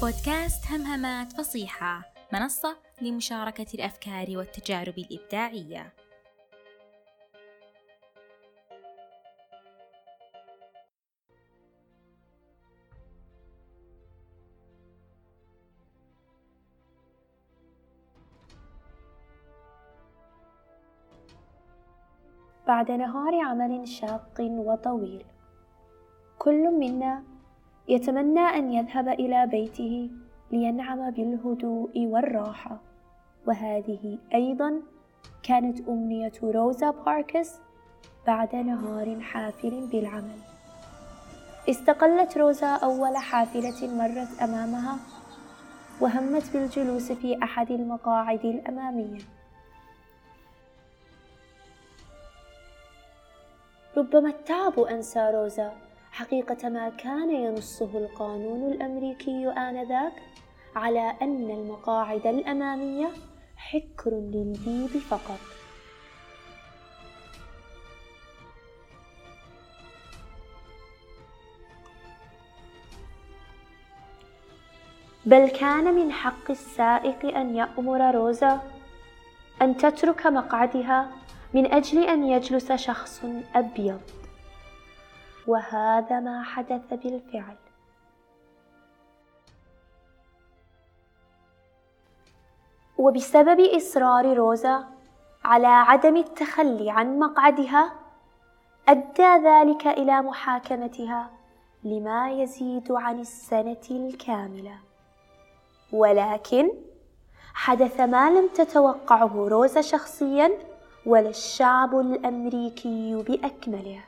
بودكاست همهمات فصيحة منصة لمشاركة الأفكار والتجارب الإبداعية. بعد نهار عمل شاق وطويل كل منا يتمنى أن يذهب إلى بيته لينعم بالهدوء والراحة. وهذه أيضا كانت أمنية روزا باركس بعد نهار حافل بالعمل. استقلت روزا أول حافلة مرت أمامها وهمت بالجلوس في أحد المقاعد الأمامية. ربما التعب أنسى روزا حقيقة ما كان ينصه القانون الأمريكي آنذاك على أن المقاعد الأمامية حكر للبيض فقط. بل كان من حق السائق أن يأمر روزا أن تترك مقعدها من أجل أن يجلس شخص أبيض. وهذا ما حدث بالفعل. وبسبب إصرار روزا على عدم التخلي عن مقعدها أدى ذلك إلى محاكمتها لما يزيد عن السنة الكاملة. ولكن حدث ما لم تتوقعه روزا شخصيا ولا الشعب الأمريكي بأكمله.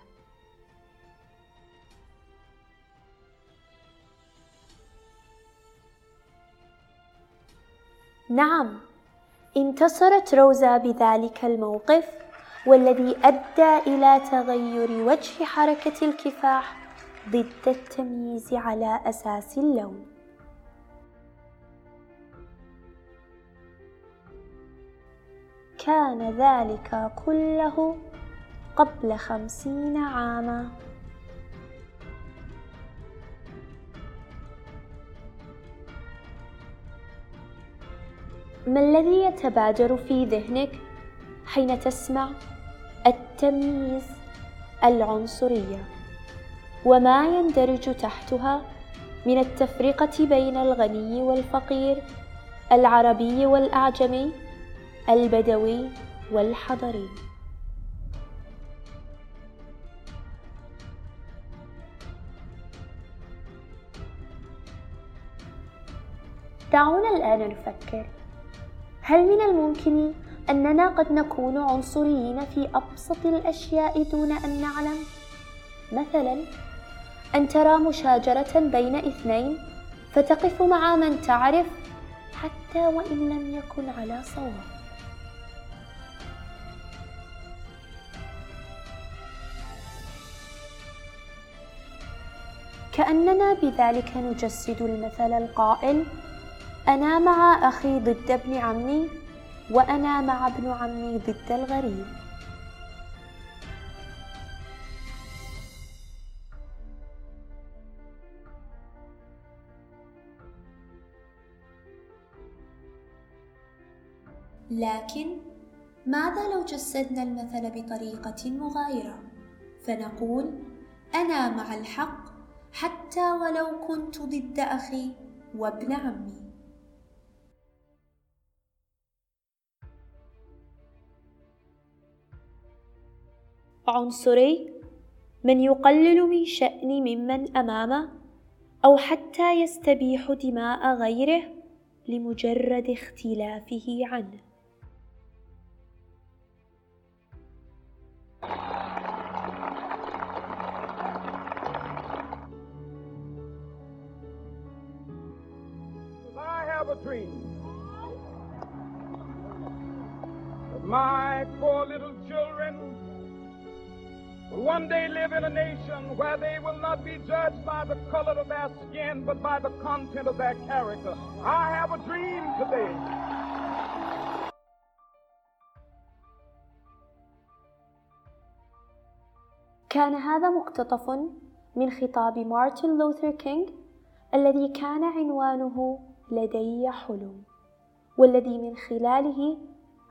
نعم انتصرت روزا بذلك الموقف والذي أدى إلى تغير وجه حركة الكفاح ضد التمييز على أساس اللون كان ذلك كله قبل خمسين عاما. ما الذي يتبادر في ذهنك حين تسمع التمييز العنصرية؟ وما يندرج تحتها من التفرقة بين الغني والفقير العربي والأعجمي البدوي والحضري؟ دعونا الآن نفكر. هل من الممكن أننا قد نكون عنصريين في أبسط الأشياء دون أن نعلم؟ مثلا أن ترى مشاجرة بين اثنين فتقف مع من تعرف حتى وإن لم يكن على صواب. كأننا بذلك نجسد المثل القائل أنا مع أخي ضد ابن عمي وأنا مع ابن عمي ضد الغريب. لكن ماذا لو جسدنا المثل بطريقة مغايرة؟ فنقول أنا مع الحق حتى ولو كنت ضد أخي وابن عمي. عنصري من يقلل من شأن ممن أمامه أو حتى يستبيح دماء غيره لمجرد اختلافه عنه. My poor little children will one day live in a nation where they will not be judged by the color of their skin, but by the content of their character. I have a dream today. كان هذا مقتطف من خطاب مارتن لوثر كينغ الذي كان عنوانه لدي حلم والذي من خلاله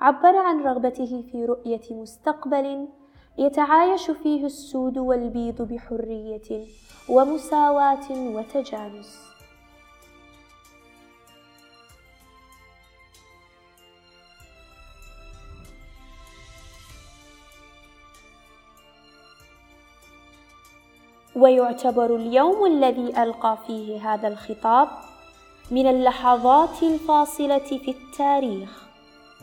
عبر عن رغبته في رؤيه مستقبل يتعايش فيه السود والبيض بحرية ومساواة وتجانس. ويعتبر اليوم الذي ألقى فيه هذا الخطاب من اللحظات الفاصلة في التاريخ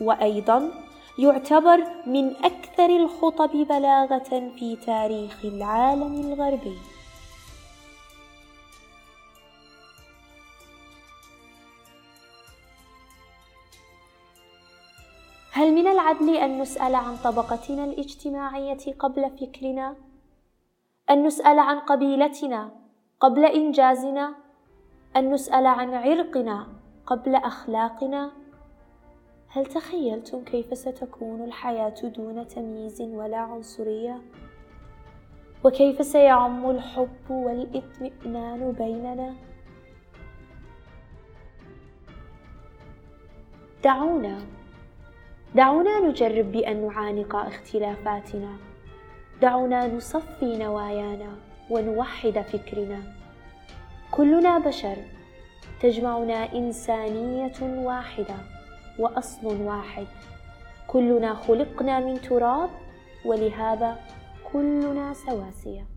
وأيضا يعتبر من أكثر الخطب بلاغة في تاريخ العالم الغربي. هل من العدل أن نسأل عن طبقتنا الاجتماعية قبل فكرنا؟ أن نسأل عن قبيلتنا قبل إنجازنا؟ أن نسأل عن عرقنا قبل أخلاقنا؟ هل تخيلتم كيف ستكون الحياة دون تمييز ولا عنصرية؟ وكيف سيعم الحب والإطمئنان بيننا؟ دعونا دعونا نجرب بأن نعانق اختلافاتنا. دعونا نصفي نوايانا ونوحد فكرنا. كلنا بشر تجمعنا إنسانية واحدة. وأصل واحد. كلنا خلقنا من تراب ولهذا كلنا سواسية.